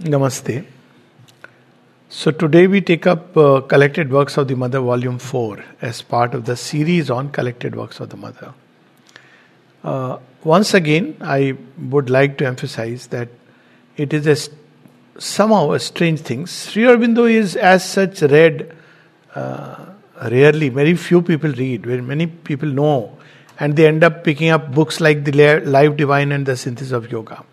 Namaste. So today we take up uh, Collected Works of the Mother, Volume 4, as part of the series on Collected Works of the Mother. Uh, once again, I would like to emphasize that it is a, somehow a strange thing. Sri Aurobindo is as such read uh, rarely, very few people read, very many people know, and they end up picking up books like The Life Divine and The Synthesis of Yoga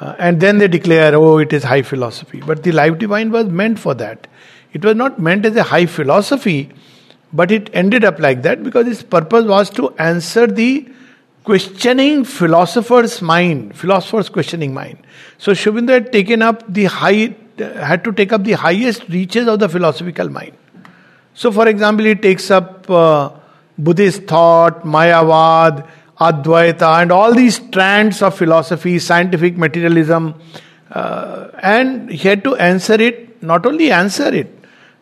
uh, and then they declare, oh, it is high philosophy. But the life divine was meant for that. It was not meant as a high philosophy, but it ended up like that because its purpose was to answer the questioning philosopher's mind, philosopher's questioning mind. So Aurobindo had taken up the high, had to take up the highest reaches of the philosophical mind. So, for example, he takes up uh, Buddhist thought, Mayavad, Advaita, and all these strands of philosophy, scientific materialism, uh, and he had to answer it, not only answer it,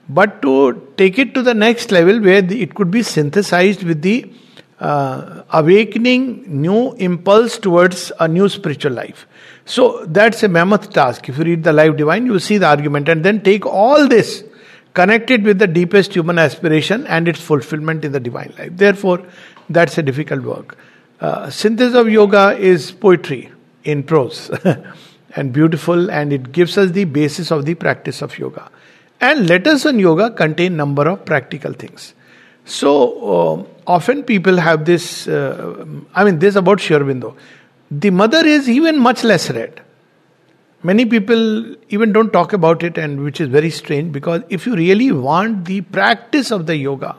but to take it to the next level where the, it could be synthesized with the uh, awakening new impulse towards a new spiritual life. So that's a mammoth task. If you read the Life Divine, you will see the argument and then take all this connected with the deepest human aspiration and its fulfillment in the divine life. Therefore, that's a difficult work. Uh, synthesis of yoga is poetry in prose and beautiful and it gives us the basis of the practice of yoga. And letters on yoga contain number of practical things. So uh, often people have this uh, i mean this about Sri Aurobindo the mother is even much less read. Many people even don't talk about it and which is very strange because if you really want the practice of the yoga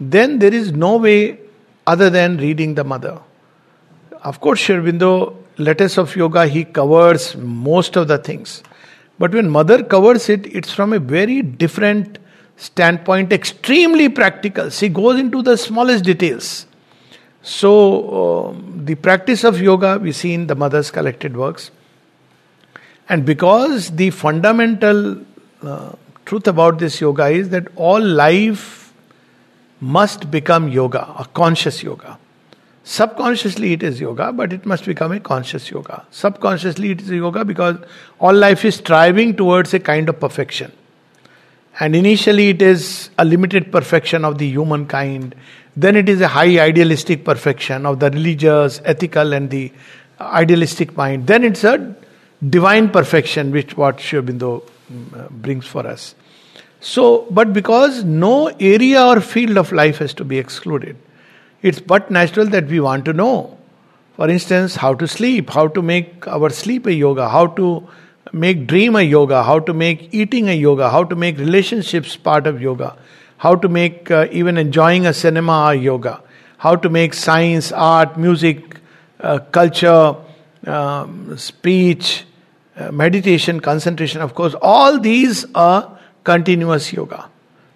then there is no way other than reading the mother. Of course, Sri Aurobindo, letters of yoga, he covers most of the things. But when mother covers it, it's from a very different standpoint, extremely practical. She goes into the smallest details. So, uh, the practice of yoga we see in the mother's collected works. And because the fundamental uh, truth about this yoga is that all life must become yoga, a conscious yoga. Subconsciously it is yoga, but it must become a conscious yoga. Subconsciously it is yoga because all life is striving towards a kind of perfection. And initially it is a limited perfection of the humankind. Then it is a high idealistic perfection of the religious, ethical, and the idealistic mind. Then it's a divine perfection, which what Sri mm, brings for us. So, but because no area or field of life has to be excluded, it's but natural that we want to know. For instance, how to sleep, how to make our sleep a yoga, how to make dream a yoga, how to make eating a yoga, how to make relationships part of yoga, how to make uh, even enjoying a cinema a yoga, how to make science, art, music, uh, culture, um, speech, uh, meditation, concentration, of course, all these are continuous yoga.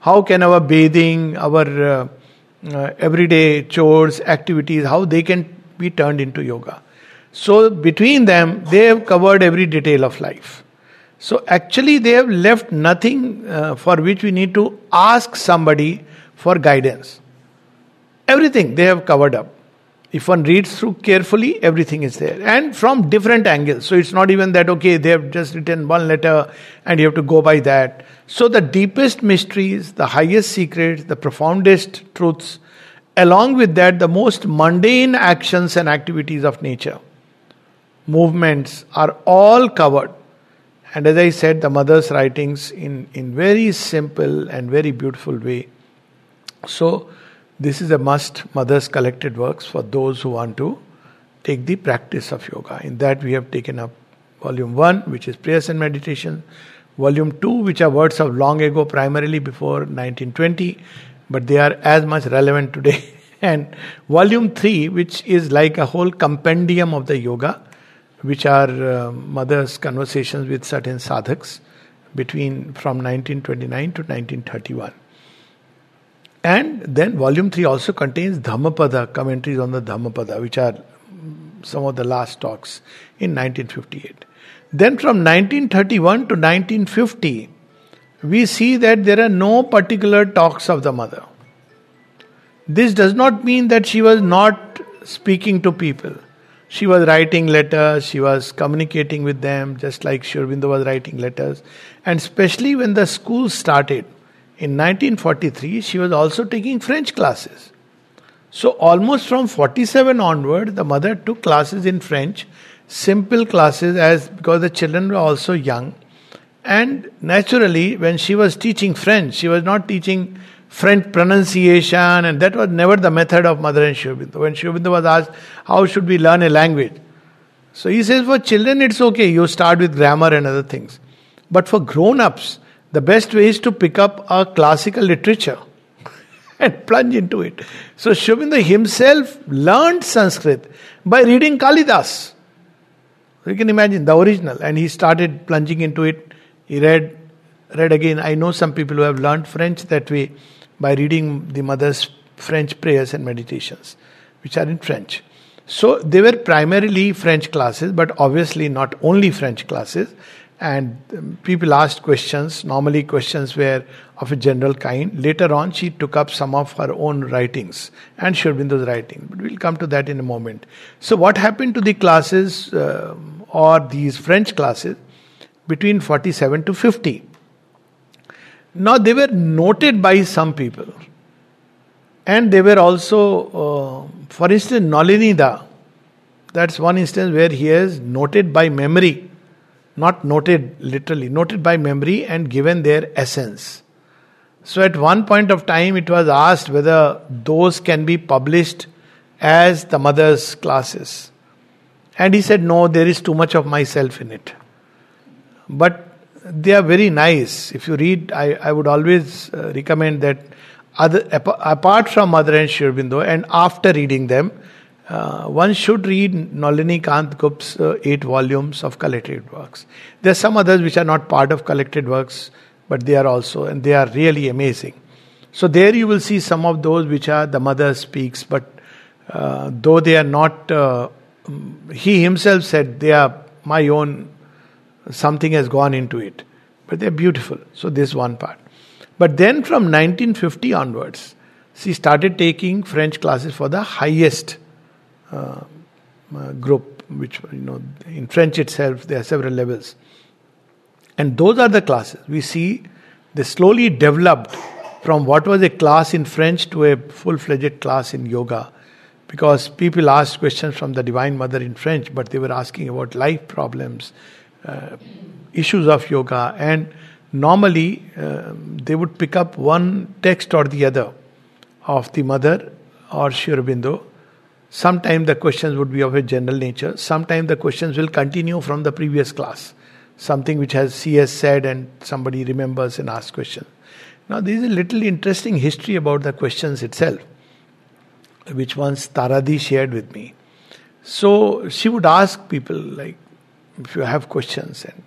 How can our bathing, our uh, uh, everyday chores, activities, how they can be turned into yoga? So, between them, they have covered every detail of life. So, actually, they have left nothing uh, for which we need to ask somebody for guidance. Everything they have covered up. If one reads through carefully, everything is there. And from different angles. So it's not even that, okay, they have just written one letter and you have to go by that. So the deepest mysteries, the highest secrets, the profoundest truths, along with that, the most mundane actions and activities of nature, movements are all covered. And as I said, the mother's writings in, in very simple and very beautiful way. So this is a must, Mother's collected works for those who want to take the practice of yoga. In that, we have taken up volume 1, which is prayers and meditation, volume 2, which are words of long ago, primarily before 1920, but they are as much relevant today. and volume 3, which is like a whole compendium of the yoga, which are uh, Mother's conversations with certain sadhaks between from 1929 to 1931. And then volume 3 also contains Dhammapada, commentaries on the Dhammapada, which are some of the last talks in 1958. Then from 1931 to 1950, we see that there are no particular talks of the mother. This does not mean that she was not speaking to people. She was writing letters, she was communicating with them, just like Sri Aurobindo was writing letters. And especially when the school started in 1943, she was also taking French classes. So, almost from 47 onward, the mother took classes in French, simple classes, as because the children were also young. And naturally, when she was teaching French, she was not teaching French pronunciation, and that was never the method of Mother and Sri When Sri was asked, How should we learn a language? So he says, For children, it's okay, you start with grammar and other things. But for grown ups, the best way is to pick up a classical literature and plunge into it. So Sri Aurobindo himself learned Sanskrit by reading Kalidas. You can imagine the original, and he started plunging into it. He read, read again. I know some people who have learned French that way by reading the mother's French prayers and meditations, which are in French. So they were primarily French classes, but obviously not only French classes. And um, people asked questions. Normally, questions were of a general kind. Later on, she took up some of her own writings and Sri Aurobindo's writing. But we'll come to that in a moment. So, what happened to the classes uh, or these French classes between 47 to 50? Now, they were noted by some people. And they were also, uh, for instance, Nalinida. That's one instance where he is noted by memory, not noted literally, noted by memory and given their essence. So, at one point of time, it was asked whether those can be published as the mother's classes. And he said, No, there is too much of myself in it. But they are very nice. If you read, I, I would always uh, recommend that other, apart from Mother and Sri Aurobindo, and after reading them, uh, one should read Nalini Kant Gupta's uh, eight volumes of collected works. There are some others which are not part of collected works, but they are also, and they are really amazing. So there you will see some of those which are the mother speaks, but uh, though they are not, uh, he himself said they are my own something has gone into it. But they're beautiful. So, this one part. But then from 1950 onwards, she started taking French classes for the highest uh, uh, group, which, you know, in French itself, there are several levels. And those are the classes. We see they slowly developed from what was a class in French to a full fledged class in yoga. Because people asked questions from the Divine Mother in French, but they were asking about life problems, uh, issues of yoga, and normally uh, they would pick up one text or the other of the mother or Sri Aurobindo. Sometimes the questions would be of a general nature. Sometimes the questions will continue from the previous class. Something which has CS said and somebody remembers and asks questions. Now, there is a little interesting history about the questions itself, which once Taradi shared with me. So she would ask people like, if you have questions and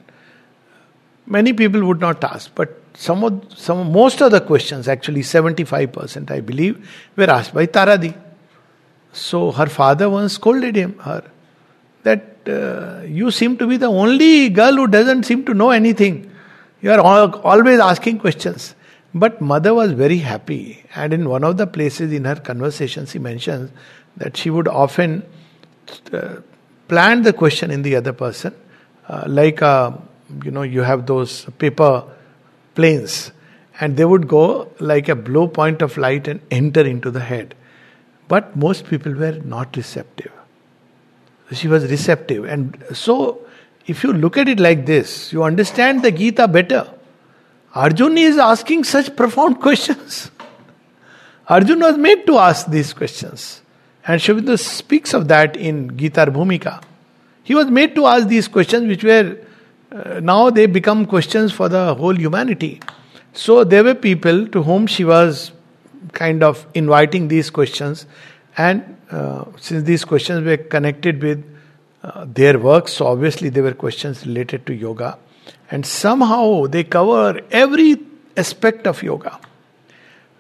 many people would not ask but some of some most of the questions actually 75% i believe were asked by Taradi so her father once scolded him her that uh, you seem to be the only girl who doesn't seem to know anything. You are always asking questions. But mother was very happy. And in one of the places in her conversation she mentions that she would often uh, plant the question in the other person, uh, like a, uh, you know you have those paper planes, and they would go like a blow point of light and enter into the head. But most people were not receptive. She was receptive, and so if you look at it like this, you understand the Gita better. Arjuna is asking such profound questions. Arjuna was made to ask these questions. And Sri speaks of that in Gita Bhumika. He was made to ask these questions, which were uh, now they become questions for the whole humanity. So there were people to whom she was kind of inviting these questions, and uh, since these questions were connected with uh, their works, so obviously they were questions related to yoga, and somehow they cover every aspect of yoga.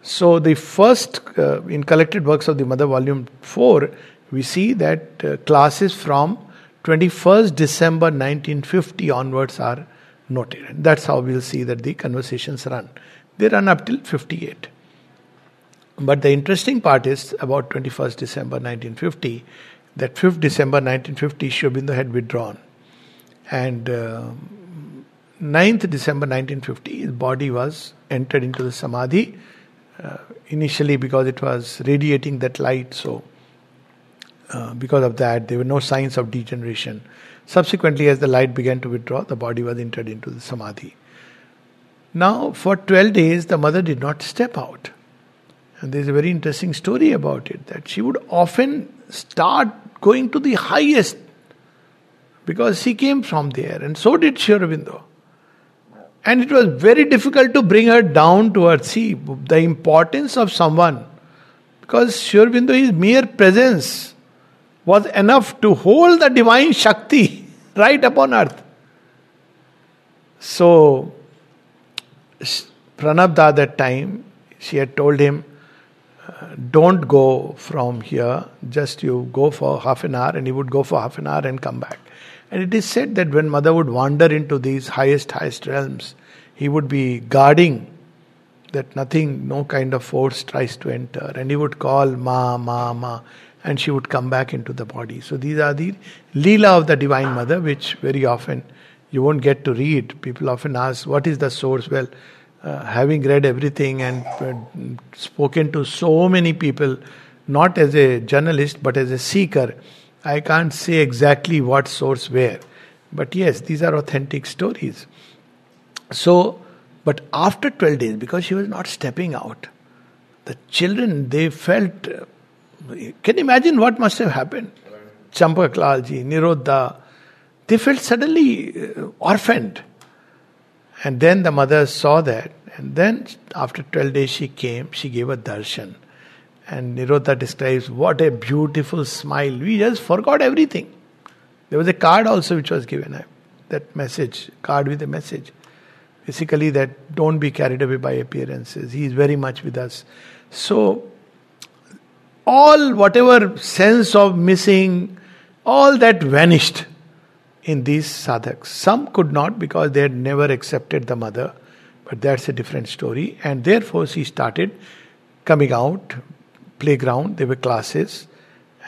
So, the first uh, in collected works of the Mother, volume 4, we see that uh, classes from 21st December 1950 onwards are noted. That's how we'll see that the conversations run. They run up till 58. But the interesting part is about 21st December 1950, that 5th December 1950, Sri Aurobindo had withdrawn. And uh, 9th December 1950, his body was entered into the Samadhi. Uh, initially, because it was radiating that light, so uh, because of that, there were no signs of degeneration. Subsequently, as the light began to withdraw, the body was entered into the Samadhi. Now, for 12 days, the mother did not step out. And there's a very interesting story about it that she would often start going to the highest because she came from there, and so did Sri Aurobindo. And it was very difficult to bring her down to earth. See, the importance of someone, because Sri Aurobindo, mere presence was enough to hold the divine Shakti right upon earth. So, Pranabda that time, she had told him, don't go from here, just you go for half an hour, and he would go for half an hour and come back. And it is said that when mother would wander into these highest, highest realms, he would be guarding that nothing, no kind of force tries to enter. And he would call Ma, Ma, Ma, and she would come back into the body. So these are the Leela of the Divine Mother, which very often you won't get to read. People often ask, What is the source? Well, uh, having read everything and uh, spoken to so many people, not as a journalist but as a seeker, I can't say exactly what source where. But yes, these are authentic stories. So, but after 12 days, because she was not stepping out, the children, they felt. Uh, can you imagine what must have happened? Champak Lalji, Nirodda, they felt suddenly uh, orphaned. And then the mother saw that. And then after 12 days she came, she gave a darshan. And Nirodda describes what a beautiful smile. We just forgot everything. There was a card also which was given, eh, that message, card with a message. Basically, that don't be carried away by appearances. He is very much with us. So, all whatever sense of missing, all that vanished in these sadhaks. Some could not because they had never accepted the mother, but that's a different story. And therefore, she started coming out, playground, there were classes,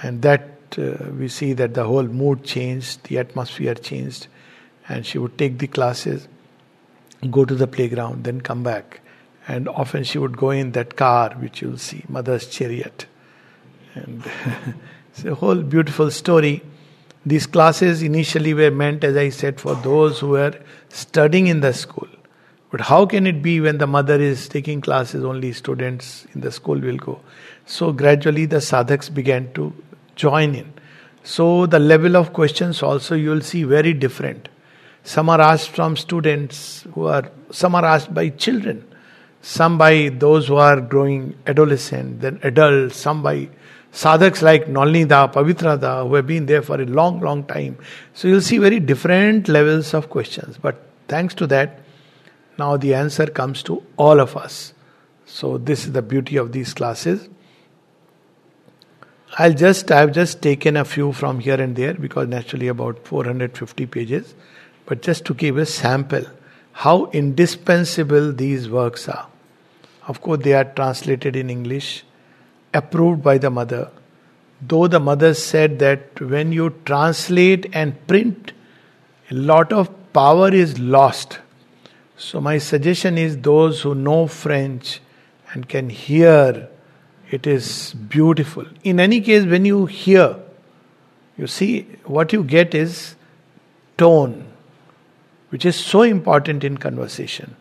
and that uh, we see that the whole mood changed, the atmosphere changed, and she would take the classes, go to the playground, then come back. And often she would go in that car, which you'll see, mother's chariot. And it's a whole beautiful story. These classes initially were meant, as I said, for those who were studying in the school. But how can it be when the mother is taking classes, only students in the school will go? So gradually the sadhaks began to join in. So the level of questions also you will see very different. Some are asked from students who are, some are asked by children, some by those who are growing adolescent, then adults, some by sadhaks like Nalinida, Pavitrada, who have been there for a long, long time. So you'll see very different levels of questions. But thanks to that, now the answer comes to all of us. So this is the beauty of these classes. I'll just I've just taken a few from here and there because naturally about 450 pages, but just to give a sample how indispensable these works are. Of course, they are translated in English approved by the mother. Though the mother said that when you translate and print, a lot of power is lost. So, my suggestion is those who know French and can hear, it is beautiful. In any case, when you hear, you see, what you get is tone, which is so important in conversation.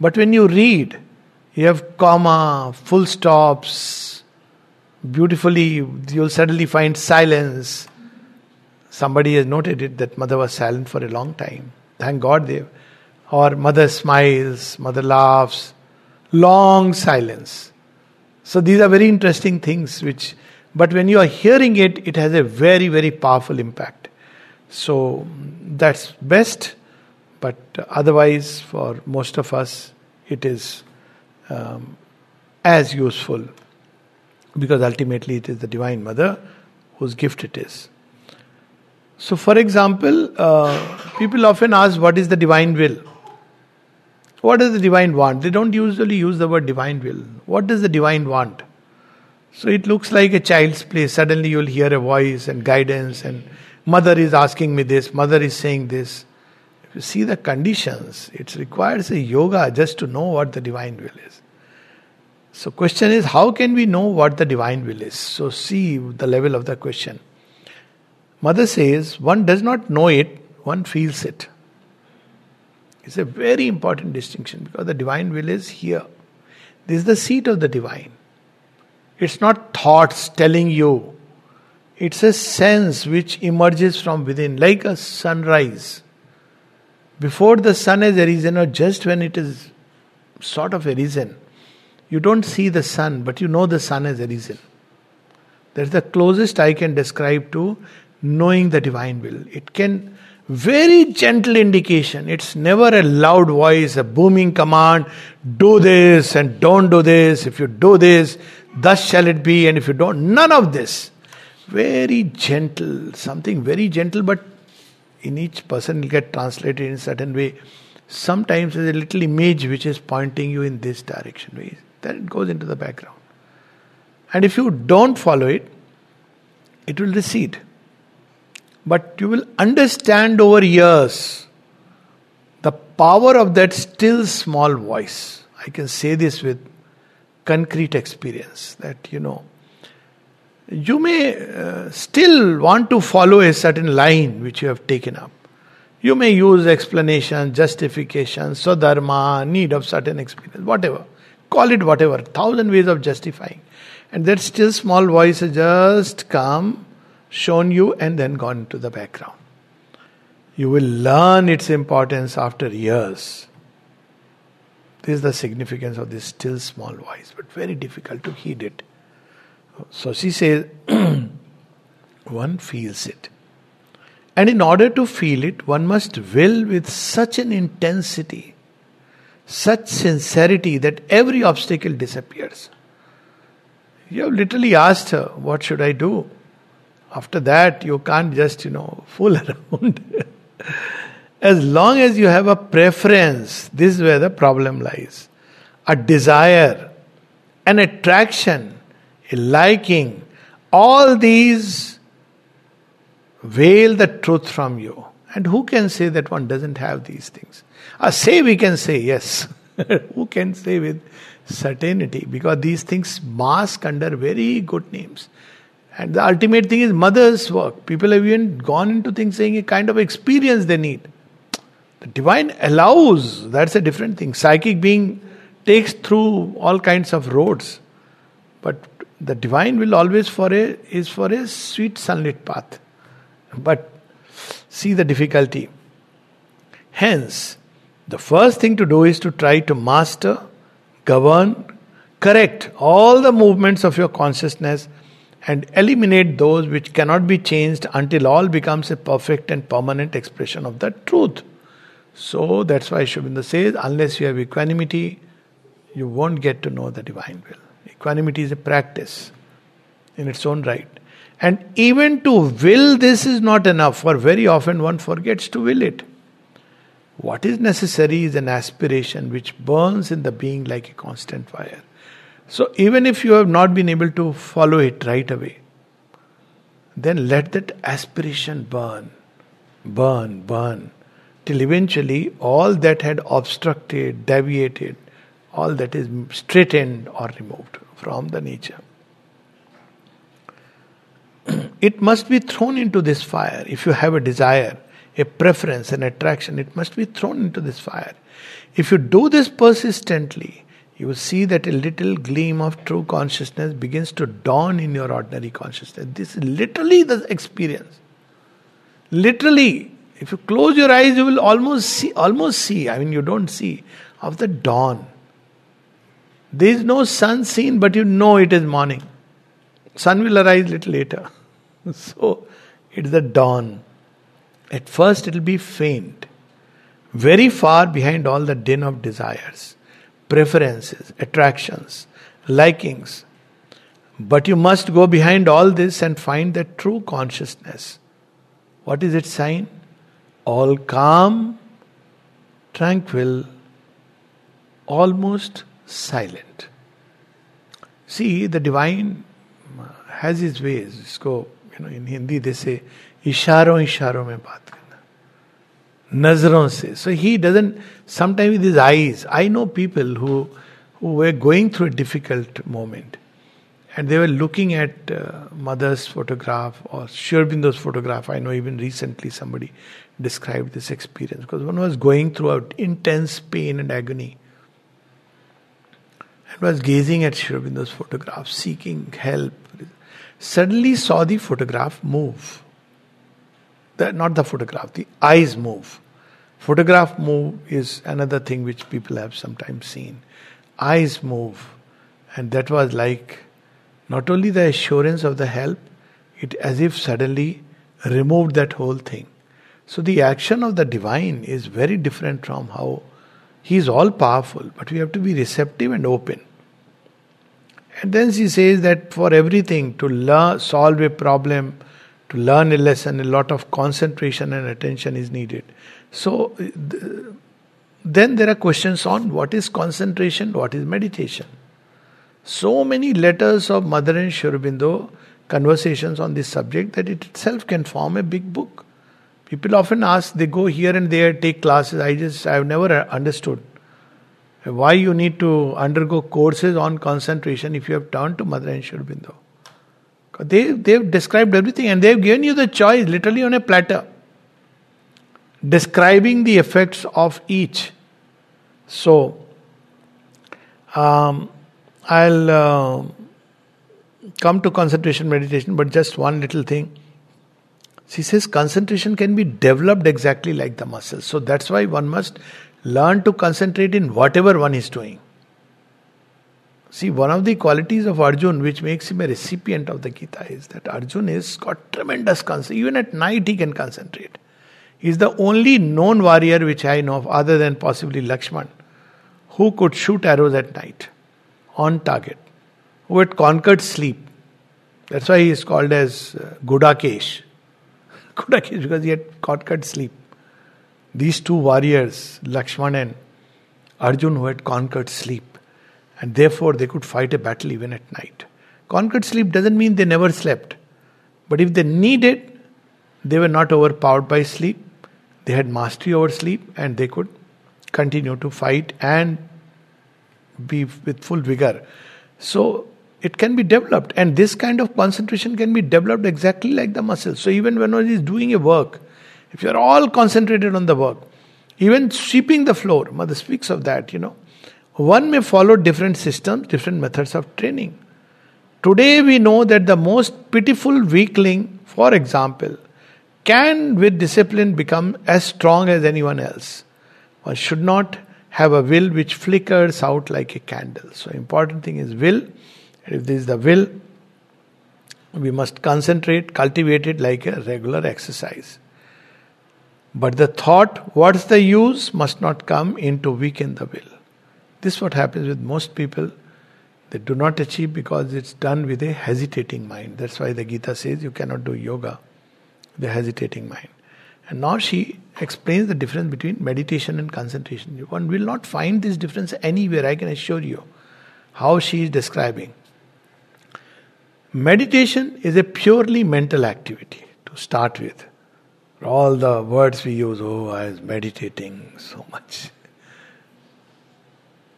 But when you read, you have comma, full stops, beautifully, you'll suddenly find silence. Somebody has noted it that mother was silent for a long time. Thank God they. Or mother smiles, mother laughs, long silence. So these are very interesting things which, but when you are hearing it, it has a very, very powerful impact. So that's best, but otherwise, for most of us, it is um, as useful because ultimately it is the Divine Mother whose gift it is. So, for example, uh, people often ask, What is the divine will? What does the divine want? They don't usually use the word divine will. What does the divine want? So it looks like a child's play. Suddenly you'll hear a voice and guidance, and mother is asking me this, mother is saying this. If you see the conditions, it requires a yoga just to know what the divine will is. So question is how can we know what the divine will is? So see the level of the question. Mother says one does not know it, one feels it. It's a very important distinction because the divine will is here. This is the seat of the divine. It's not thoughts telling you, it's a sense which emerges from within, like a sunrise. Before the sun has arisen, or just when it is sort of arisen, you don't see the sun, but you know the sun has arisen. That's the closest I can describe to knowing the divine will. It can very gentle indication. It's never a loud voice, a booming command, do this and don't do this. If you do this, thus shall it be, and if you don't, none of this. Very gentle, something very gentle, but in each person will get translated in a certain way. Sometimes there's a little image which is pointing you in this direction. Then it goes into the background. And if you don't follow it, it will recede. But you will understand over years the power of that still small voice. I can say this with concrete experience that you know you may uh, still want to follow a certain line which you have taken up you may use explanation justification swadharma need of certain experience whatever call it whatever thousand ways of justifying and that still small voice has just come shown you and then gone to the background you will learn its importance after years this is the significance of this still small voice, but very difficult to heed it. So she says, one feels it. And in order to feel it, one must will with such an intensity, such sincerity that every obstacle disappears. You have literally asked her, What should I do? After that, you can't just, you know, fool around. As long as you have a preference, this is where the problem lies. A desire, an attraction, a liking, all these veil the truth from you. And who can say that one doesn't have these things? A say we can say yes. who can say with certainty? Because these things mask under very good names. And the ultimate thing is mother's work. People have even gone into things saying a kind of experience they need. The divine allows, that's a different thing. Psychic being takes through all kinds of roads. But the divine will always for a is for a sweet sunlit path. But see the difficulty. Hence, the first thing to do is to try to master, govern, correct all the movements of your consciousness and eliminate those which cannot be changed until all becomes a perfect and permanent expression of the truth. So that's why Sri says, unless you have equanimity, you won't get to know the divine will. Equanimity is a practice in its own right. And even to will this is not enough, for very often one forgets to will it. What is necessary is an aspiration which burns in the being like a constant fire. So even if you have not been able to follow it right away, then let that aspiration burn, burn, burn till eventually all that had obstructed, deviated, all that is straightened or removed from the nature. it must be thrown into this fire. If you have a desire, a preference, an attraction, it must be thrown into this fire. If you do this persistently, you will see that a little gleam of true consciousness begins to dawn in your ordinary consciousness. This is literally the experience. Literally, if you close your eyes, you will almost see, almost see, I mean, you don't see, of the dawn. There is no sun seen, but you know it is morning. Sun will arise little later. so, it's the dawn. At first, it will be faint, very far behind all the din of desires, preferences, attractions, likings. But you must go behind all this and find that true consciousness. What is its sign? all calm, tranquil, almost silent. See, the divine has his ways. इसको you know in Hindi they say इशारों इशारों में बात करना। नज़रों से। So he doesn't sometime with his eyes I know people who were going through a difficult moment and they were looking at Mother's photograph और Sri Aurobindo's photograph I know even recently somebody describe this experience because one was going through out intense pain and agony and was gazing at Sri Aurobindo's photograph seeking help suddenly saw the photograph move The, not the photograph, the eyes move. Photograph move is another thing which people have sometimes seen. Eyes move. And that was like not only the assurance of the help, it as if suddenly removed that whole thing. So the action of the divine is very different from how he is all powerful, but we have to be receptive and open. And then she says that for everything, to learn, solve a problem, to learn a lesson, a lot of concentration and attention is needed. So then there are questions on what is concentration, what is meditation. So many letters of Mother and Sri Aurobindo, conversations on this subject, that it itself can form a big book. People often ask, they go here and there, take classes. I just, I've never understood why you need to undergo courses on concentration if you have turned to Mother and Sri Aurobindo. They, they've described everything and they've given you the choice literally on a platter, describing the effects of each. So, um, I'll uh, come to concentration meditation, but just one little thing. She says concentration can be developed exactly like the muscles. So that's why one must learn to concentrate in whatever one is doing. See, one of the qualities of Arjun which makes him a recipient of the Gita is that Arjun is got tremendous concentration. Even at night, he can concentrate. He is the only known warrior which I know of, other than possibly Lakshman, who could shoot arrows at night on target, who had conquered sleep. That's why he is called as uh, Gudakesh. Gudakesh because he had conquered sleep. These two warriors, Lakshman and Arjun, who had conquered sleep, and therefore they could fight a battle even at night. Conquered sleep doesn't mean they never slept, but if they needed, they were not overpowered by sleep. They had mastery over sleep, and they could continue to fight and be with full vigor. So it can be developed, and this kind of concentration can be developed exactly like the muscles. So even when one is doing a work, if you are all concentrated on the work, even sweeping the floor, Mother speaks of that, you know. One may follow different systems, different methods of training. Today we know that the most pitiful weakling, for example, can with discipline become as strong as anyone else. One should not have a will which flickers out like a candle. So important thing is will. If this is the will, we must concentrate, cultivate it like a regular exercise. But the thought, what's the use, must not come in to weaken the will. This is what happens with most people. They do not achieve because it's done with a hesitating mind. That's why the Gita says you cannot do yoga, the hesitating mind. And now she explains the difference between meditation and concentration. One will not find this difference anywhere, I can assure you. How she is describing. Meditation is a purely mental activity to start with all the words we use, oh, I was meditating so much.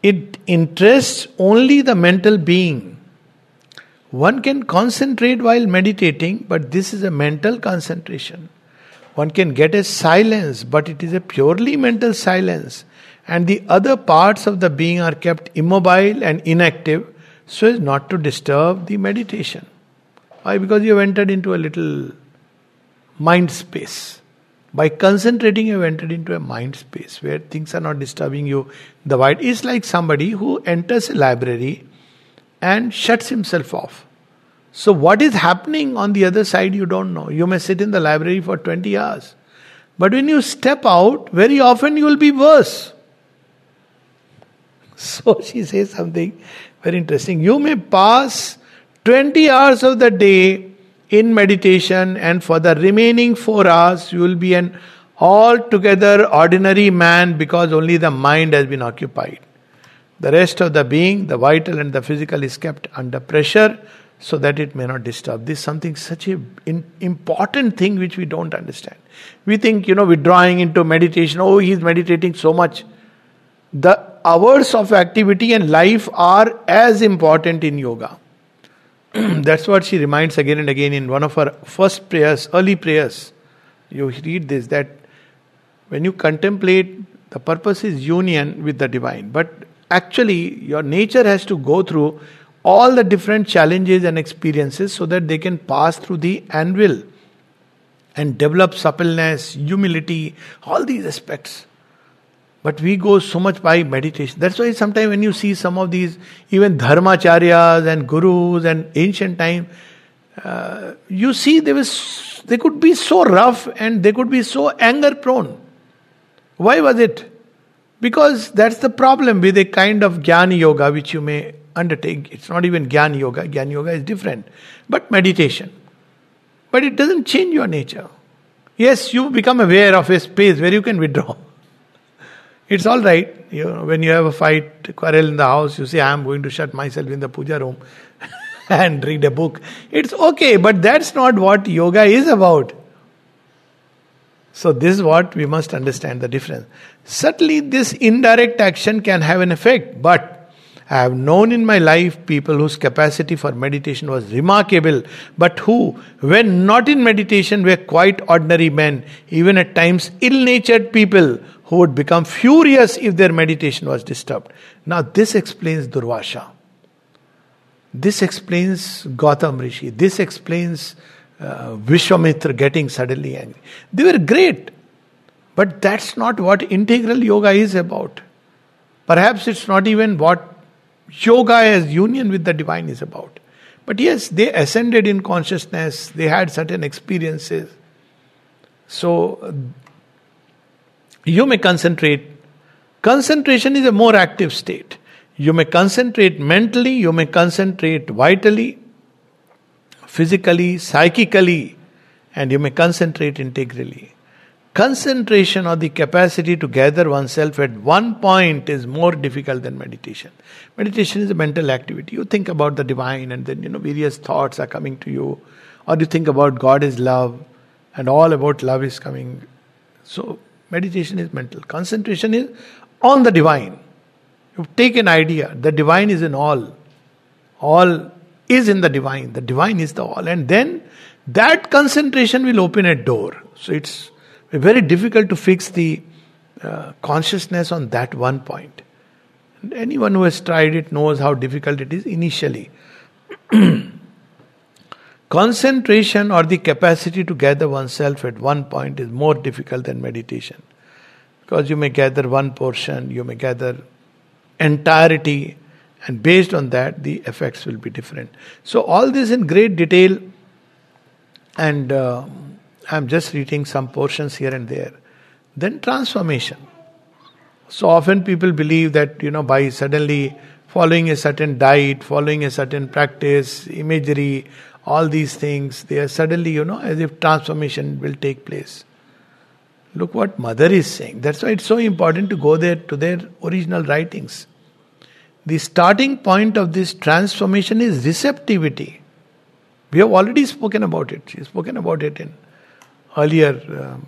It interests only the mental being. One can concentrate while meditating, but this is a mental concentration. One can get a silence, but it is a purely mental silence. And the other parts of the being are kept immobile and inactive so as not to disturb the meditation. Why? Because you have entered into a little mind space. By concentrating, you have entered into a mind space where things are not disturbing you. The void is like somebody who enters a library and shuts himself off. So, what is happening on the other side, you don't know. You may sit in the library for 20 hours. But when you step out, very often you will be worse. So, she says something very interesting. You may pass 20 hours of the day in meditation, and for the remaining four hours, you will be an altogether ordinary man because only the mind has been occupied. The rest of the being, the vital and the physical, is kept under pressure so that it may not disturb. This is something such a in, important thing which we don't understand. We think, you know, withdrawing into meditation, oh, he's meditating so much. The hours of activity and life are as important in yoga. That's what she reminds again and again in one of her first prayers, early prayers. You read this that when you contemplate, the purpose is union with the divine. But actually, your nature has to go through all the different challenges and experiences so that they can pass through the anvil and develop suppleness, humility, all these aspects. But we go so much by meditation. That's why sometimes when you see some of these, even dharmacharyas and gurus and ancient time, uh, you see they was they could be so rough and they could be so anger prone. Why was it? Because that's the problem with a kind of jnana yoga which you may undertake. It's not even Gyan Yoga, Gyan Yoga is different, but meditation. But it doesn't change your nature. Yes, you become aware of a space where you can withdraw. It's all right. You know, when you have a fight, quarrel in the house, you say, I am going to shut myself in the puja room and read a book. It's okay, but that's not what yoga is about. So, this is what we must understand the difference. Certainly, this indirect action can have an effect, but I have known in my life people whose capacity for meditation was remarkable, but who, when not in meditation, were quite ordinary men, even at times ill natured people who would become furious if their meditation was disturbed. Now, this explains Durvasha. This explains Gautam Rishi. This explains uh, Vishwamitra getting suddenly angry. They were great, but that's not what integral yoga is about. Perhaps it's not even what yoga as union with the divine is about. But yes, they ascended in consciousness, they had certain experiences. So you may concentrate. Concentration is a more active state. You may concentrate mentally, you may concentrate vitally, physically, psychically, and you may concentrate integrally. Concentration or the capacity to gather oneself at one point is more difficult than meditation. Meditation is a mental activity. You think about the divine and then you know various thoughts are coming to you. Or you think about God is love and all about love is coming. So meditation is mental. Concentration is on the divine. You take an idea, the divine is in all. All is in the divine. The divine is the all. And then that concentration will open a door. So it's very difficult to fix the uh, consciousness on that one point. And anyone who has tried it knows how difficult it is initially. Concentration or the capacity to gather oneself at one point is more difficult than meditation. Because you may gather one portion, you may gather entirety, and based on that, the effects will be different. So, all this in great detail, and uh, I'm just reading some portions here and there. Then transformation. So often people believe that, you know, by suddenly following a certain diet, following a certain practice, imagery, all these things, they are suddenly, you know, as if transformation will take place. Look what Mother is saying. That's why it's so important to go there to their original writings. The starting point of this transformation is receptivity. We have already spoken about it. She's spoken about it in earlier um,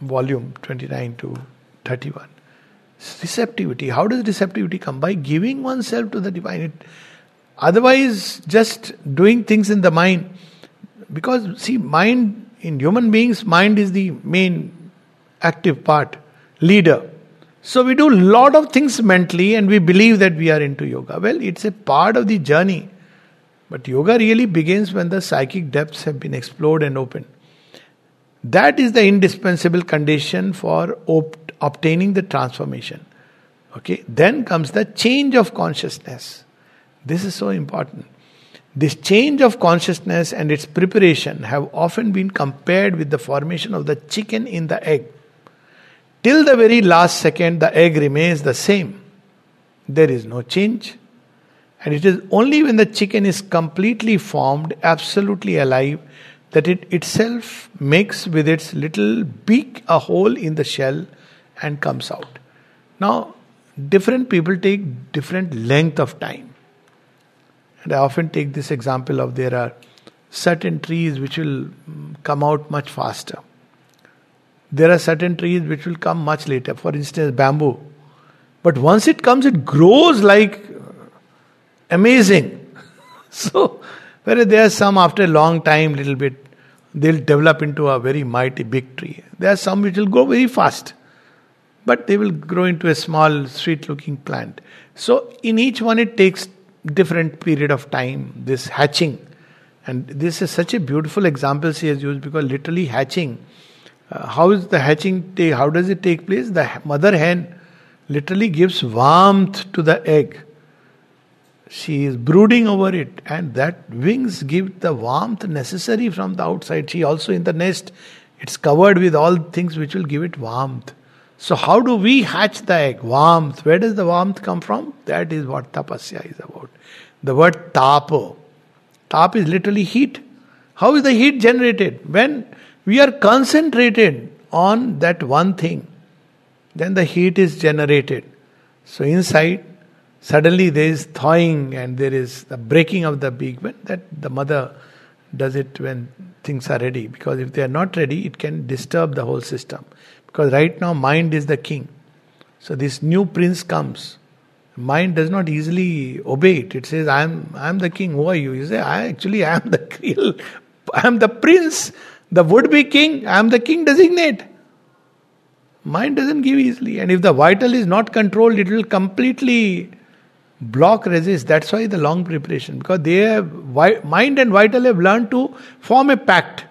volume 29 to 31. Receptivity. How does receptivity come? By giving oneself to the divine. It, otherwise, just doing things in the mind. Because, see, mind, in human beings, mind is the main active part, leader. So we do lot of things mentally and we believe that we are into yoga. Well, it's a part of the journey. But yoga really begins when the psychic depths have been explored and opened. That is the indispensable condition for op- obtaining the transformation. Okay, then comes the change of consciousness. This is so important. This change of consciousness and its preparation have often been compared with the formation of the chicken in the egg. Till the very last second, the egg remains the same. There is no change. And it is only when the chicken is completely formed, absolutely alive, that it itself makes with its little beak a hole in the shell and comes out. Now, different people take different length of time. And I often take this example of there are certain trees which will come out much faster. There are certain trees which will come much later. For instance, bamboo. But once it comes, it grows like amazing. so, whereas there are some after a long time, little bit, they'll develop into a very mighty big tree. There are some which will grow very fast, but they will grow into a small, sweet-looking plant. So, in each one, it takes different period of time. This hatching, and this is such a beautiful example she has used because literally hatching. Uh, how is the hatching take? How does it take place? The mother hen literally gives warmth to the egg she is brooding over it, and that wings give the warmth necessary from the outside. She also in the nest, it's covered with all things which will give it warmth. So, how do we hatch the egg? Warmth. Where does the warmth come from? That is what tapasya is about. The word tapo. Tap is literally heat. How is the heat generated? When we are concentrated on that one thing, then the heat is generated. So, inside, Suddenly there is thawing and there is the breaking of the beak. When that the mother does it when things are ready. Because if they are not ready, it can disturb the whole system. Because right now mind is the king. So this new prince comes. Mind does not easily obey it. It says, I am I am the king. Who are you? You say, I actually I am the real I am the prince, the would-be king, I am the king designate. Mind doesn't give easily. And if the vital is not controlled, it will completely block resist that's why the long preparation because they have mind and vital have learned to form a pact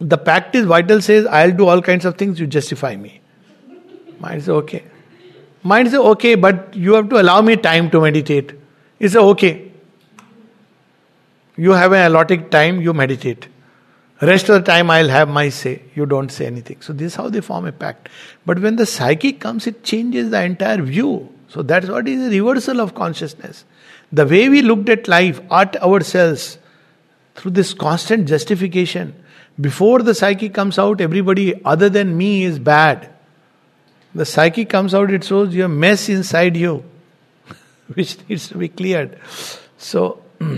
the pact is vital says i'll do all kinds of things you justify me. Mind says okay. Mind says okay but you have to allow me time to meditate. It's okay? You have an allotted time you meditate. Rest of the time i'll have my say. You don't say anything. So this is how they form a pact. But when the psychic comes it changes the entire view. So that's what is a reversal of consciousness. The way we looked at life, at ourselves, through this constant justification, before the psyche comes out, everybody other than me is bad. The psyche comes out, it shows your mess inside you, which needs to be cleared. So,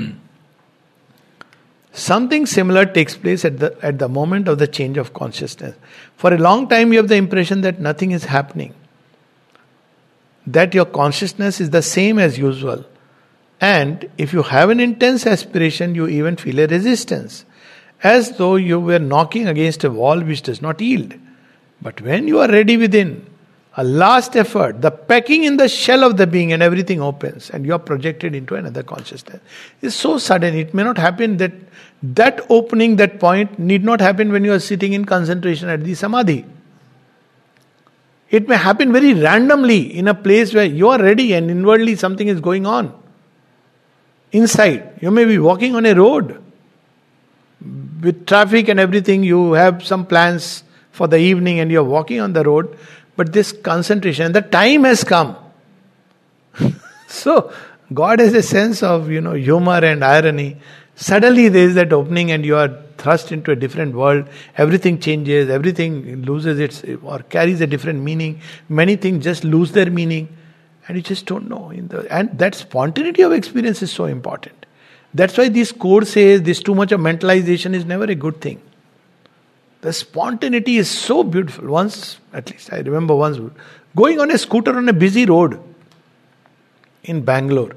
something similar takes place at the, at the moment of the change of consciousness. For a long time, you have the impression that nothing is happening that your consciousness is the same as usual. And if you have an intense aspiration, you even feel a resistance, as though you were knocking against a wall which does not yield. But when you are ready within, a last effort, the pecking in the shell of the being, and everything opens, and you are projected into another consciousness. It's so sudden, it may not happen that that opening, that point, need not happen when you are sitting in concentration at the samadhi. It may happen very randomly in a place where you are ready and inwardly something is going on. Inside, you may be walking on a road with traffic and everything, you have some plans for the evening and you're walking on the road, but this concentration, the time has come. so, God has a sense of, you know, humor and irony. Suddenly there is that opening and you are thrust into a different world. Everything changes, everything loses its or carries a different meaning. Many things just lose their meaning, and you just don't know. The and that spontaneity of experience is so important. That's why this course says this too much of mentalization is never a good thing. The spontaneity is so beautiful. Once, at least I remember once going on a scooter on a busy road in Bangalore,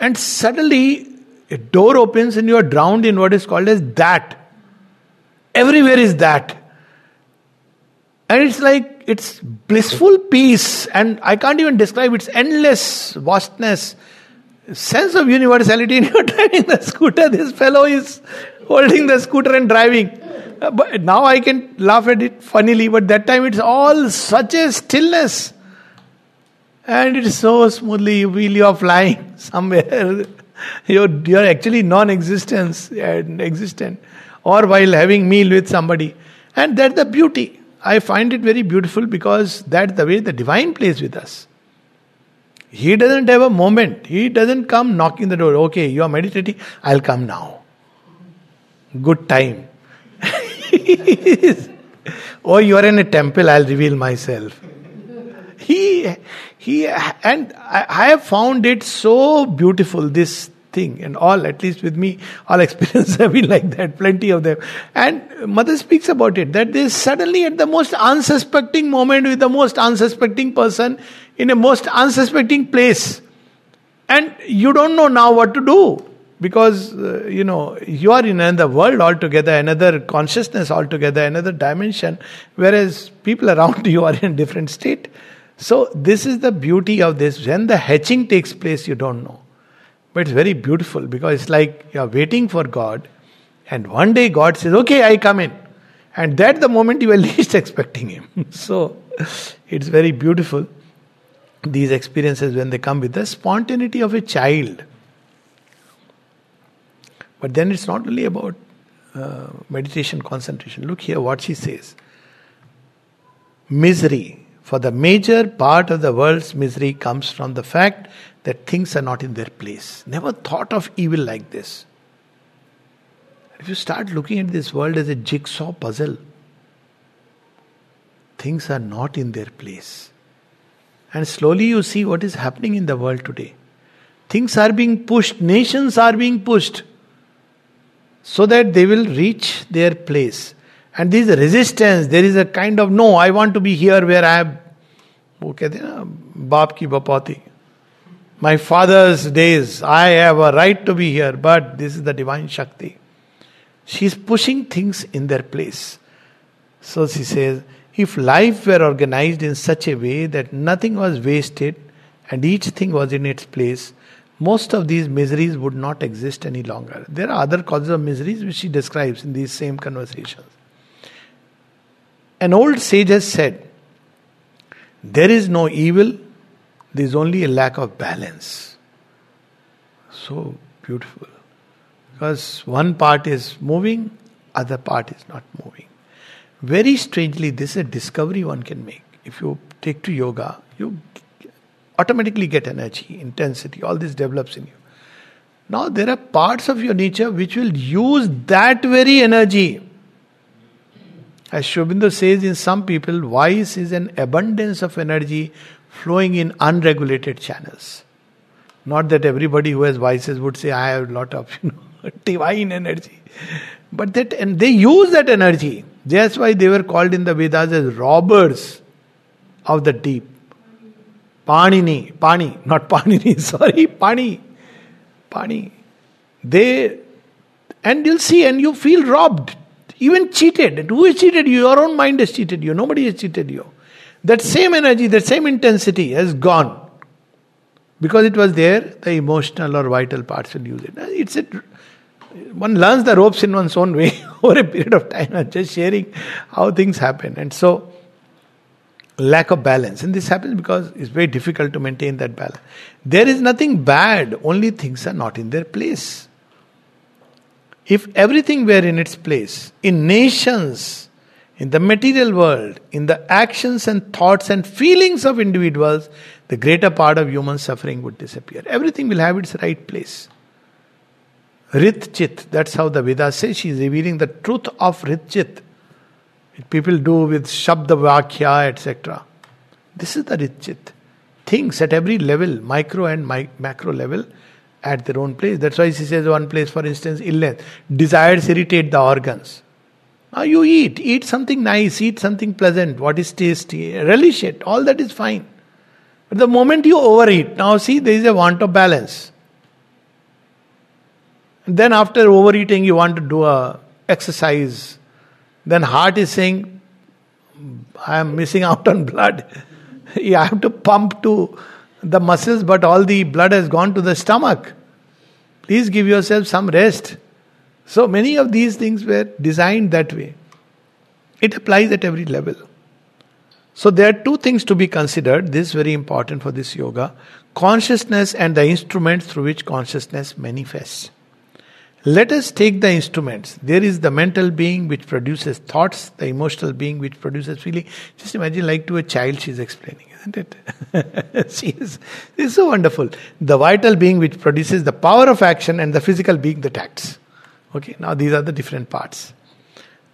and suddenly a door opens and you are drowned in what is called as that. Everywhere is that. And it's like, it's blissful peace, and I can't even describe its endless vastness, sense of universality. in you're driving the scooter, this fellow is holding the scooter and driving. Uh, but now I can laugh at it funnily, but that time it's all such a stillness. And it's so smoothly, you feel you are flying somewhere you're, you're actually non-existence and existent or while having meal with somebody and that's the beauty i find it very beautiful because that's the way the divine plays with us he doesn't have a moment. He doesn't come knocking the door. Okay you are meditating. I'll come now. Good time. Or oh, you are in a temple. I'll reveal myself. He, he, and I, I have found it so beautiful, this thing. And all at least with me all experiences have been like that plenty of them. And mother speaks about it that they suddenly at the most unsuspecting moment with the most unsuspecting person in a most unsuspecting place. And you don't know now what to do because uh, you know you are in another world altogether another consciousness altogether another dimension whereas people around you are in a different state. So this is the beauty of this. When the hatching takes place you don't know but it's very beautiful because it's like you're waiting for God, and one day God says, Okay, I come in. And that the moment you are least expecting Him. so it's very beautiful, these experiences when they come with the spontaneity of a child. But then it's not only about uh, meditation, concentration. Look here what she says misery. For the major part of the world's misery comes from the fact that things are not in their place. Never thought of evil like this. If you start looking at this world as a jigsaw puzzle, things are not in their place. And slowly you see what is happening in the world today. Things are being pushed, nations are being pushed so that they will reach their place. And there is a resistance, there is a kind of no, I want to be here where I am. वो कहते हैं ना बाप की बपौती my father's days, I have a right to be here, but this is the divine Shakti. She's pushing things in their place. So she says, if life were organized in such a way that nothing was wasted and each thing was in its place, most of these miseries would not exist any longer. There are other causes of miseries which she describes in these same conversations. An old sage has said, There is no evil there's only a lack of balance. So beautiful. Because one part is moving, other part is not moving. Very strangely, this is a discovery one can make. If you take to yoga, you automatically get energy, intensity, all this develops in you. Now, there are parts of your nature which will use that very energy. As Sri Aurobindo says, in some people, vice is an abundance of energy flowing in unregulated channels. Not that everybody who has vices would say, I have a lot of you know, divine energy. But that, and they use that energy. That's why they were called in the Vedas as robbers of the deep. Panini, Pani, not Panini, sorry, Pani. Pani. They, and you'll see, and you feel robbed, even cheated. Who has cheated you? Your own mind has cheated you. Nobody has cheated you. That same energy, that same intensity has gone. Because it was there, the emotional or vital parts will use it. It's a, one learns the ropes in one's own way over a period of time. I'm just sharing how things happen. And so, lack of balance. And this happens because it's very difficult to maintain that balance. There is nothing bad, only things are not in their place. If everything were in its place, in nations, in the material world, in the actions and thoughts and feelings of individuals, the greater part of human suffering would disappear. Everything will have its right place. Rit Chit, that's how the Vedas say she is revealing the truth of Rit Chit. People do with Shabda Vakya, etc. This is the Rit Chit. Things at every level, micro and mi- macro level, at their own place. That's why she says one place, for instance, illness. Desires irritate the organs. Now you eat, eat something nice, eat something pleasant, what is tasty, relish it, all that is fine. But the moment you overeat, now see, there is a want of balance. And then after overeating, you want to do a exercise. Then heart is saying, I am missing out on blood. you have to pump to the muscles, but all the blood has gone to the stomach. Please give yourself some rest. So many of these things were designed that way. It applies at every level. So there are two things to be considered. This is very important for this yoga consciousness and the instruments through which consciousness manifests. Let us take the instruments. There is the mental being which produces thoughts, the emotional being which produces feeling. Just imagine, like to a child, she's explaining, isn't it? she is, is so wonderful. The vital being which produces the power of action, and the physical being that acts. Okay, now these are the different parts.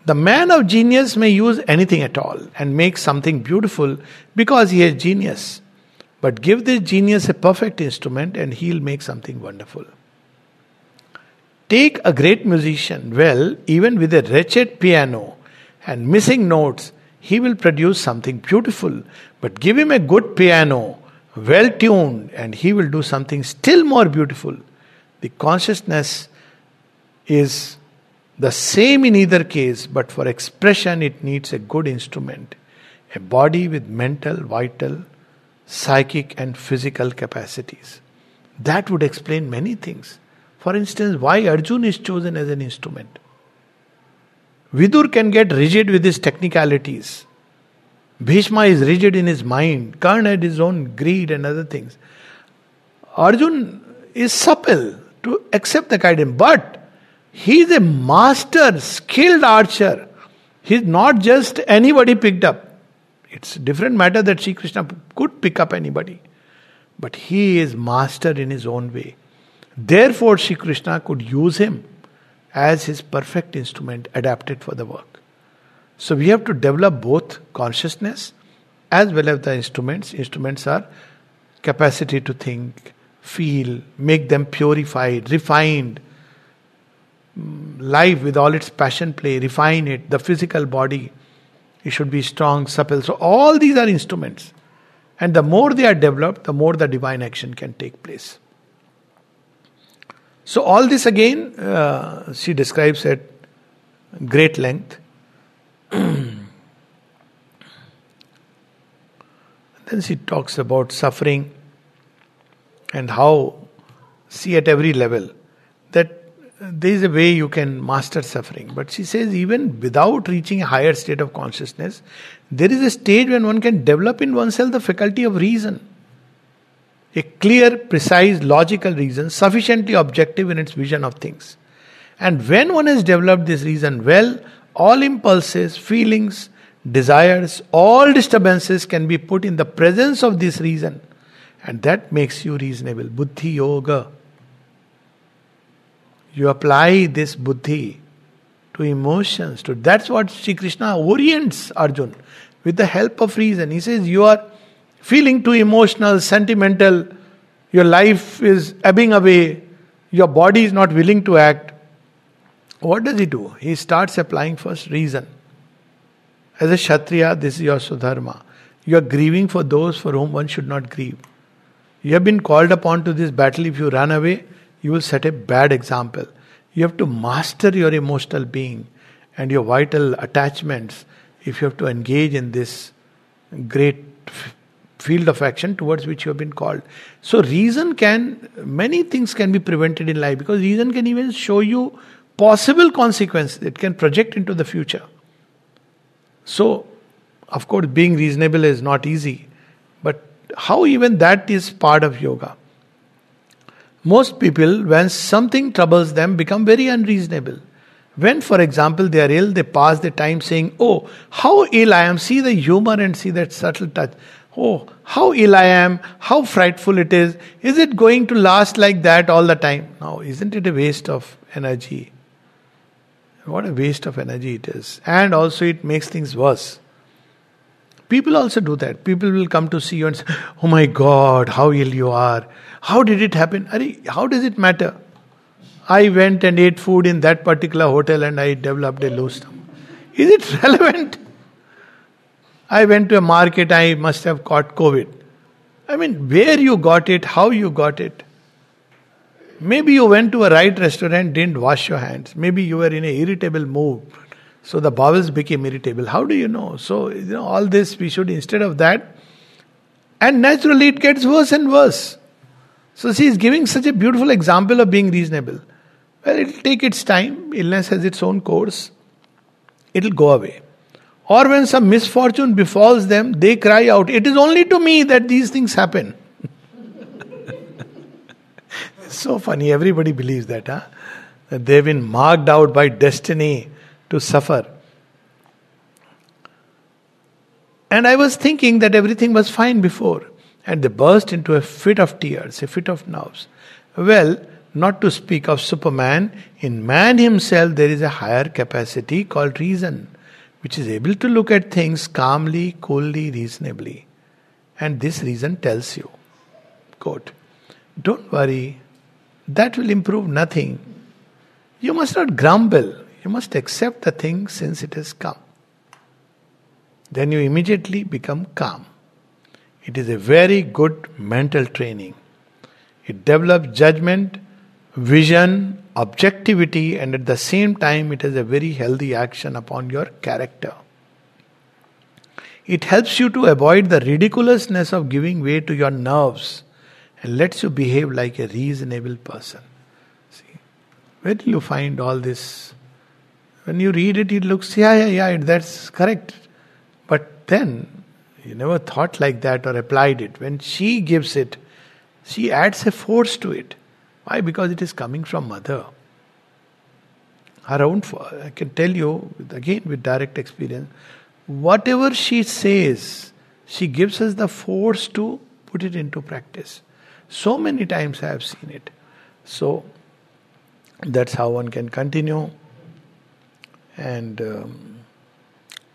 The man of genius may use anything at all and make something beautiful because he has genius. But give this genius a perfect instrument and he'll make something wonderful. Take a great musician, well, even with a wretched piano and missing notes, he will produce something beautiful. But give him a good piano, well tuned, and he will do something still more beautiful. The consciousness is the same in either case, but for expression, it needs a good instrument a body with mental, vital, psychic, and physical capacities. That would explain many things. For instance, why Arjun is chosen as an instrument. Vidur can get rigid with his technicalities. Bhishma is rigid in his mind. Karna had his own greed and other things. Arjun is supple to accept the guidance, but he is a master, skilled archer. He is not just anybody picked up. It's different matter that Sri Krishna could pick up anybody. But he is master in his own way. Therefore, Sri Krishna could use him as his perfect instrument adapted for the work. So we have to develop both consciousness as well as the instruments. Instruments are capacity to think, feel, make them purified, refined. Life with all its passion play, refine it, the physical body. It should be strong, supple. So all these are instruments. And the more they are developed, the more the divine action can take place. So, all this again, uh, she describes at great length. then she talks about suffering and how, see at every level, there is a way you can master suffering. But she says, even without reaching a higher state of consciousness, there is a stage when one can develop in oneself the faculty of reason a clear, precise, logical reason, sufficiently objective in its vision of things. And when one has developed this reason well, all impulses, feelings, desires, all disturbances can be put in the presence of this reason. And that makes you reasonable. Buddhi Yoga. You apply this buddhi to emotions. To that's what Sri Krishna orients Arjun with the help of reason. He says, You are feeling too emotional, sentimental, your life is ebbing away, your body is not willing to act. What does he do? He starts applying first reason. As a Kshatriya, this is your Swadharma. You are grieving for those for whom one should not grieve. You have been called upon to this battle. If you run away, you will set a bad example. You have to master your emotional being and your vital attachments if you have to engage in this great field of action towards which you have been called. So, reason can, many things can be prevented in life because reason can even show you possible consequences, it can project into the future. So, of course, being reasonable is not easy, but how even that is part of yoga. Most people, when something troubles them, become very unreasonable. When, for example, they are ill, they pass the time saying, Oh, how ill I am. See the humor and see that subtle touch. Oh, how ill I am, how frightful it is. Is it going to last like that all the time? No, isn't it a waste of energy? What a waste of energy it is. And also, it makes things worse. People also do that. People will come to see you and say, Oh my God, how ill you are. How did it happen? How does it matter? I went and ate food in that particular hotel and I developed a low stomach. Is it relevant? I went to a market, I must have caught COVID. I mean, where you got it, how you got it. Maybe you went to a right restaurant, didn't wash your hands. Maybe you were in an irritable mood. So the bowels became irritable. How do you know? So, you know, all this we should, instead of that, and naturally it gets worse and worse. So she is giving such a beautiful example of being reasonable. Well, it'll take its time. Illness has its own course. It'll go away. Or when some misfortune befalls them, they cry out, It is only to me that these things happen. so funny, everybody believes that, huh? That they've been marked out by destiny to suffer. And I was thinking that everything was fine before. And they burst into a fit of tears, a fit of nerves. Well, Not to speak of Superman, in man himself there is a higher capacity called reason, which is able to look at things calmly, coolly, reasonably. And this reason tells you, quote, don't worry, that will improve nothing. You must not grumble, you must accept the thing since it has come. Then you immediately become calm. It is a very good mental training. It develops judgment, vision, objectivity, and at the same time, it has a very healthy action upon your character. It helps you to avoid the ridiculousness of giving way to your nerves and lets you behave like a reasonable person. See, where do you find all this? When you read it, it looks, yeah, yeah, yeah, that's correct. But then you never thought like that or applied it. When she gives it, she adds a force to it. Why? Because it is coming from mother. Her own, I can tell you again with direct experience, whatever she says, she gives us the force to put it into practice. So many times I have seen it. So that's how one can continue. And um,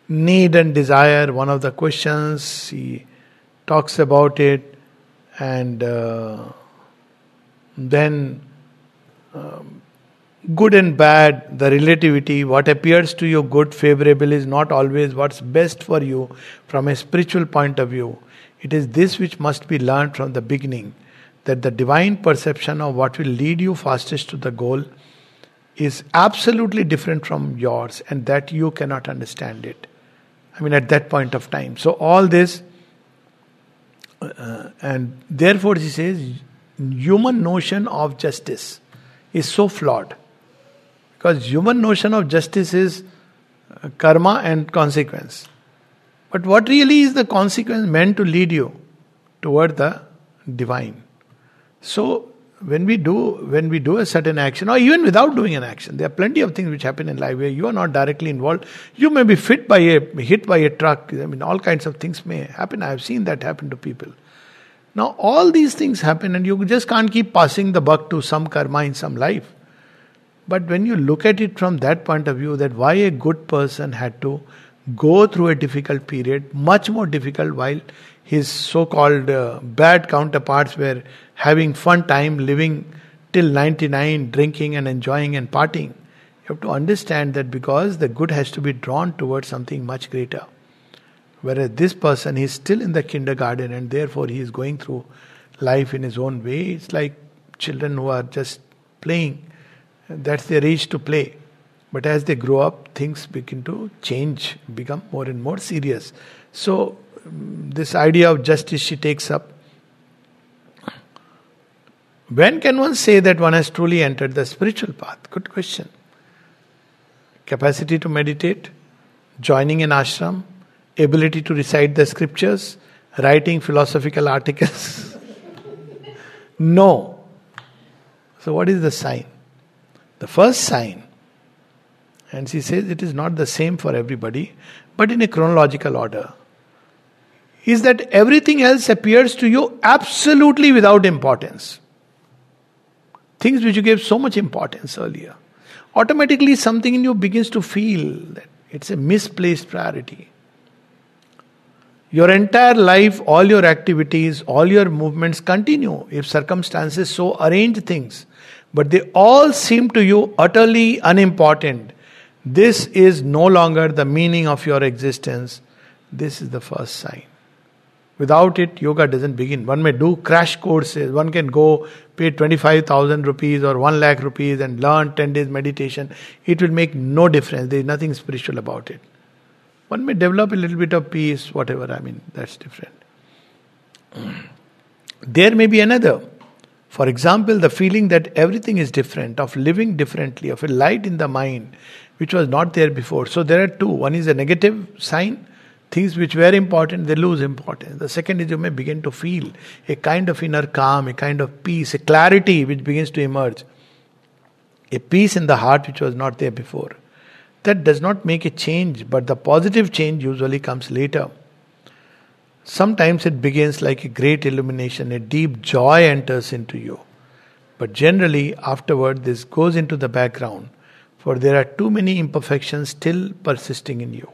need and desire, one of the questions, he talks about it, and uh, then um, good and bad, the relativity, what appears to you good, favorable, is not always what's best for you from a spiritual point of view. It is this which must be learned from the beginning that the divine perception of what will lead you fastest to the goal is absolutely different from yours and that you cannot understand it. I mean, at that point of time. So, all this, uh, and therefore, he says, human notion of justice is so flawed. Because human notion of justice is uh, karma and consequence. But what really is the consequence meant to lead you toward the divine? So when we do when we do a certain action or even without doing an action there are plenty of things which happen in life where you are not directly involved. You may be fit by a hit by a truck. I mean all kinds of things may happen. I have seen that happen to people. Now all these things happen and you just can't keep passing the buck to some karma in some life. But when you look at it from that point of view that why a good person had to go through a difficult period much more difficult while his so-called uh, bad counterparts were having fun time living till 99 drinking and enjoying and partying. You have to understand that because the good has to be drawn towards something much greater. Whereas this person is still in the kindergarten and therefore he is going through life in his own way. It's like children who are just playing. That's their age to play. But as they grow up things begin to change become more and more serious. So mm, this idea of justice she takes up. When can one say that one has truly entered the spiritual path? Good question. Capacity to meditate, joining an ashram, ability to recite the scriptures, writing philosophical articles. no. So, what is the sign? The first sign, and she says it is not the same for everybody, but in a chronological order is that everything else appears to you absolutely without importance. Things which you gave so much importance earlier. Automatically, something in you begins to feel that it's a misplaced priority. Your entire life, all your activities, all your movements continue if circumstances so arrange things, but they all seem to you utterly unimportant. This is no longer the meaning of your existence. This is the first sign. Without it, yoga doesn't begin. One may do crash courses. One can go pay 25,000 rupees or 1 lakh rupees and learn 10 days meditation. It will make no difference. There is nothing spiritual about it. One may develop a little bit of peace, whatever. I mean, that's different. There may be another. For example, the feeling that everything is different, of living differently, of a light in the mind, which was not there before. So there are two. One is a negative sign, things which were important, they lose importance. The second is you may begin to feel a kind of inner calm, a kind of peace, a clarity which begins to emerge. A peace in the heart which was not there before. That does not make a change, but the positive change usually comes later. Sometimes it begins like a great illumination, a deep joy enters into you. But generally, afterward, this goes into the background, for there are too many imperfections still persisting in you.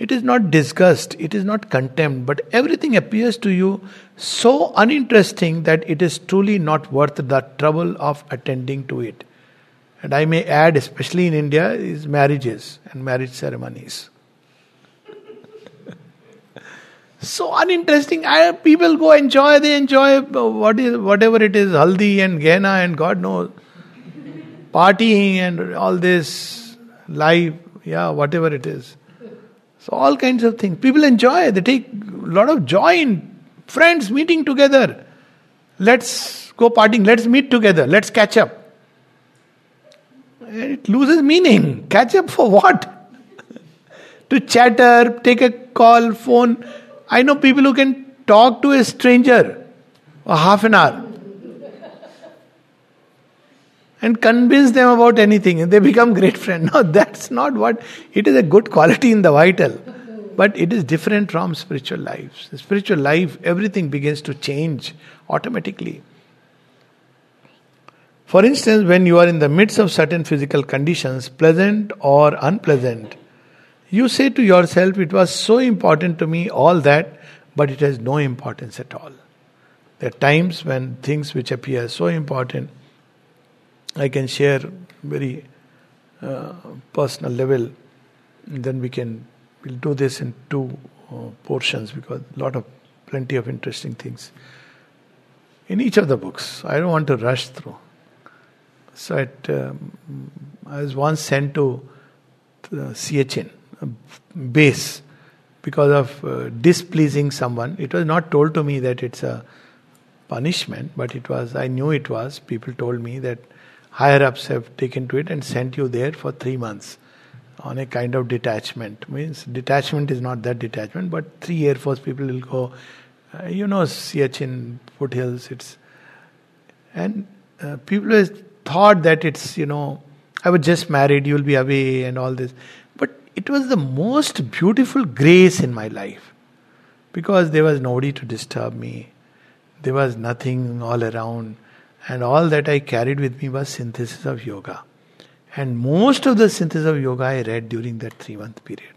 It is not disgust, it is not contempt, but everything appears to you so uninteresting that it is truly not worth the trouble of attending to it. And I may add, especially in India, is marriages and marriage ceremonies. so uninteresting. I, people go enjoy, they enjoy what is whatever it is, haldi and gena and God knows, partying and all this life, yeah, whatever it is. So all kinds of things. People enjoy. They take a lot of joy in friends meeting together. Let's go partying. Let's meet together. Let's catch up. It loses meaning. Catch up for what? to chatter, take a call, phone. I know people who can talk to a stranger for half an hour and convince them about anything and they become great friends. No, that's not what it is a good quality in the vital. But it is different from spiritual lives. The spiritual life, everything begins to change automatically. For instance, when you are in the midst of certain physical conditions, pleasant or unpleasant, you say to yourself, It was so important to me, all that, but it has no importance at all. There are times when things which appear so important I can share very uh, personal level. Then we can we'll do this in two uh, portions because a lot of plenty of interesting things in each of the books. I don't want to rush through. So at, um, I was once sent to the Siachen base because of uh, displeasing someone. It was not told to me that it's a punishment, but it was. I knew it was. People told me that higher ups have taken to it and sent you there for three months on a kind of detachment. Means detachment is not that detachment, but three Air Force people will go. Uh, you know, Siachen foothills. It's and uh, people have thought that it's you know I was just married, you'll be away and all this, but it was the most beautiful grace in my life because there was nobody to disturb me. There was nothing all around and all that I carried with me was synthesis of yoga. And most of the synthesis of yoga I read during that three month period.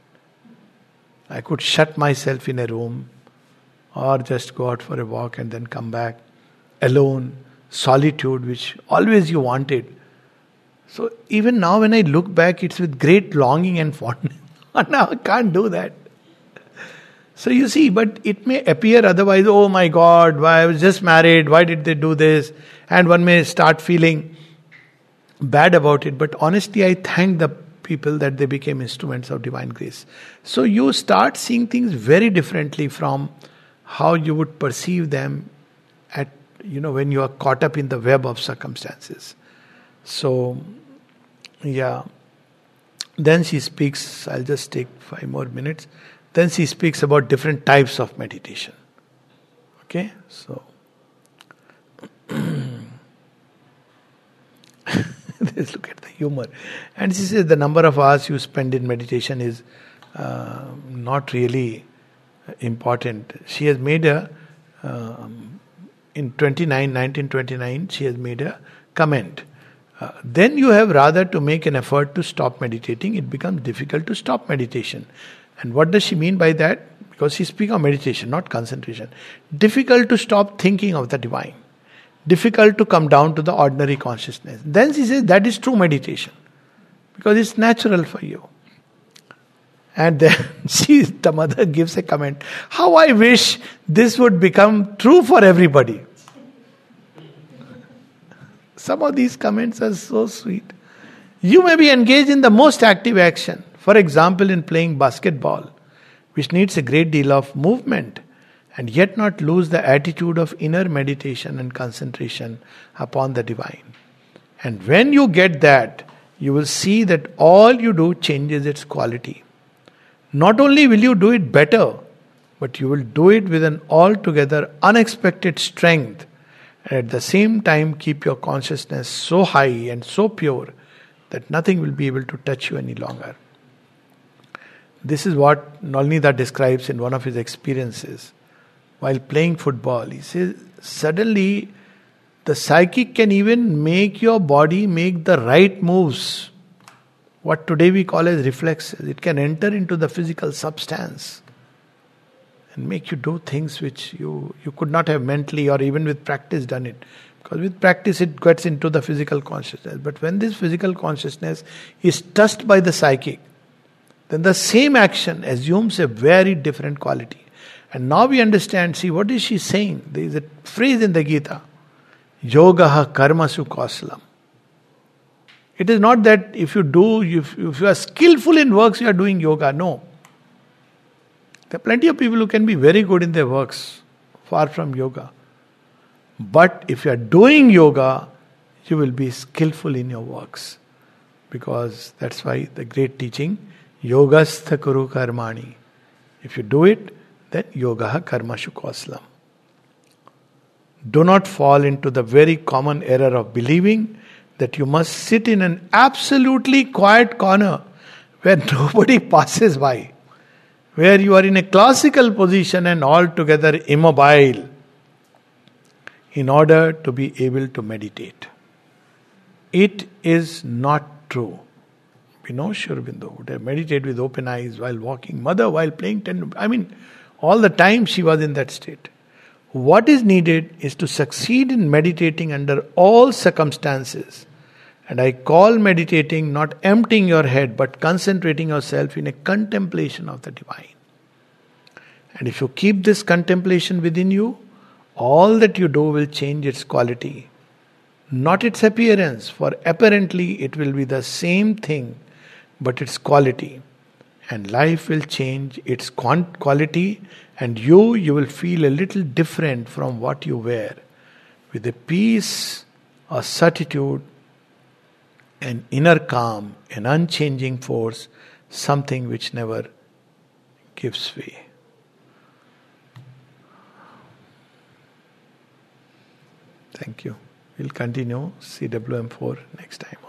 I could shut myself in a room or just go out for a walk and then come back alone, solitude, which always you wanted. So even now, when I look back, it's with great longing and fondness. now I can't do that. So you see, but it may appear otherwise, oh my God, why I was just married, why did they do this? And one may start feeling bad about it. But honestly, I thank the people that they became instruments of divine grace. So you start seeing things very differently from how you would perceive them at you know when you are caught up in the web of circumstances. So yeah. Then she speaks, I'll just take five more minutes. Then she speaks about different types of meditation. Okay, so let's look at the humor. And she says the number of hours you spend in meditation is uh, not really important. She has made a um, in 29, 1929, she has made a comment. Uh, then you have rather to make an effort to stop meditating. It becomes difficult to stop meditation. And what does she mean by that? Because she speaks of meditation, not concentration. Difficult to stop thinking of the divine. Difficult to come down to the ordinary consciousness. Then she says that is true meditation. Because it's natural for you. And then she, the mother gives a comment. How I wish this would become true for everybody. Some of these comments are so sweet. You may be engaged in the most active action. For example, in playing basketball, which needs a great deal of movement, and yet not lose the attitude of inner meditation and concentration upon the divine. And when you get that, you will see that all you do changes its quality. Not only will you do it better, but you will do it with an altogether unexpected strength, and at the same time keep your consciousness so high and so pure that nothing will be able to touch you any longer. This is what Nolinida describes in one of his experiences while playing football. He says, suddenly the psychic can even make your body make the right moves. What today we call as reflexes. It can enter into the physical substance and make you do things which you, you could not have mentally or even with practice done it. Because with practice it gets into the physical consciousness. But when this physical consciousness is touched by the psychic, then the same action assumes a very different quality. And now we understand, see, what is she saying? There is a phrase in the Gita Yoga ha karmasu kaushalam. It is not that if you do, if, if you are skillful in works, you are doing yoga. No. There are plenty of people who can be very good in their works, far from yoga. But if you are doing yoga, you will be skillful in your works. Because that's why the great teaching, Yogastha Kuru Karmani. If you do it, then Yoga Karma Shukoslam. Do not fall into the very common error of believing that you must sit in an absolutely quiet corner where nobody passes by, where you are in a classical position and altogether immobile in order to be able to meditate. It is not true. Sri Aurobindo would have meditated with open eyes while walking, mother while playing ten. I mean, all the time she was in that state. What is needed is to succeed in meditating under all circumstances. And I call meditating not emptying your head, but concentrating yourself in a contemplation of the divine. And if you keep this contemplation within you, all that you do will change its quality, not its appearance, for apparently it will be the same thing, but its quality. And life will change its quality, and you, you will feel a little different from what you were, with a peace, a certitude, an inner calm, an unchanging force, something which never gives way. Thank you. We'll continue CWM4 next time.